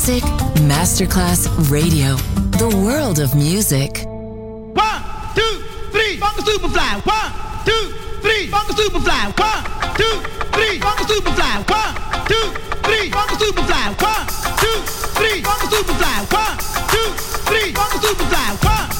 Music Masterclass Radio. The world of music. One, two, three, funky superfly. One, two, three, funky superfly. One, two, three, funky superfly. One, two, three, funky superfly. One, two, three, funky superfly. One, two, three, funky superfly. One,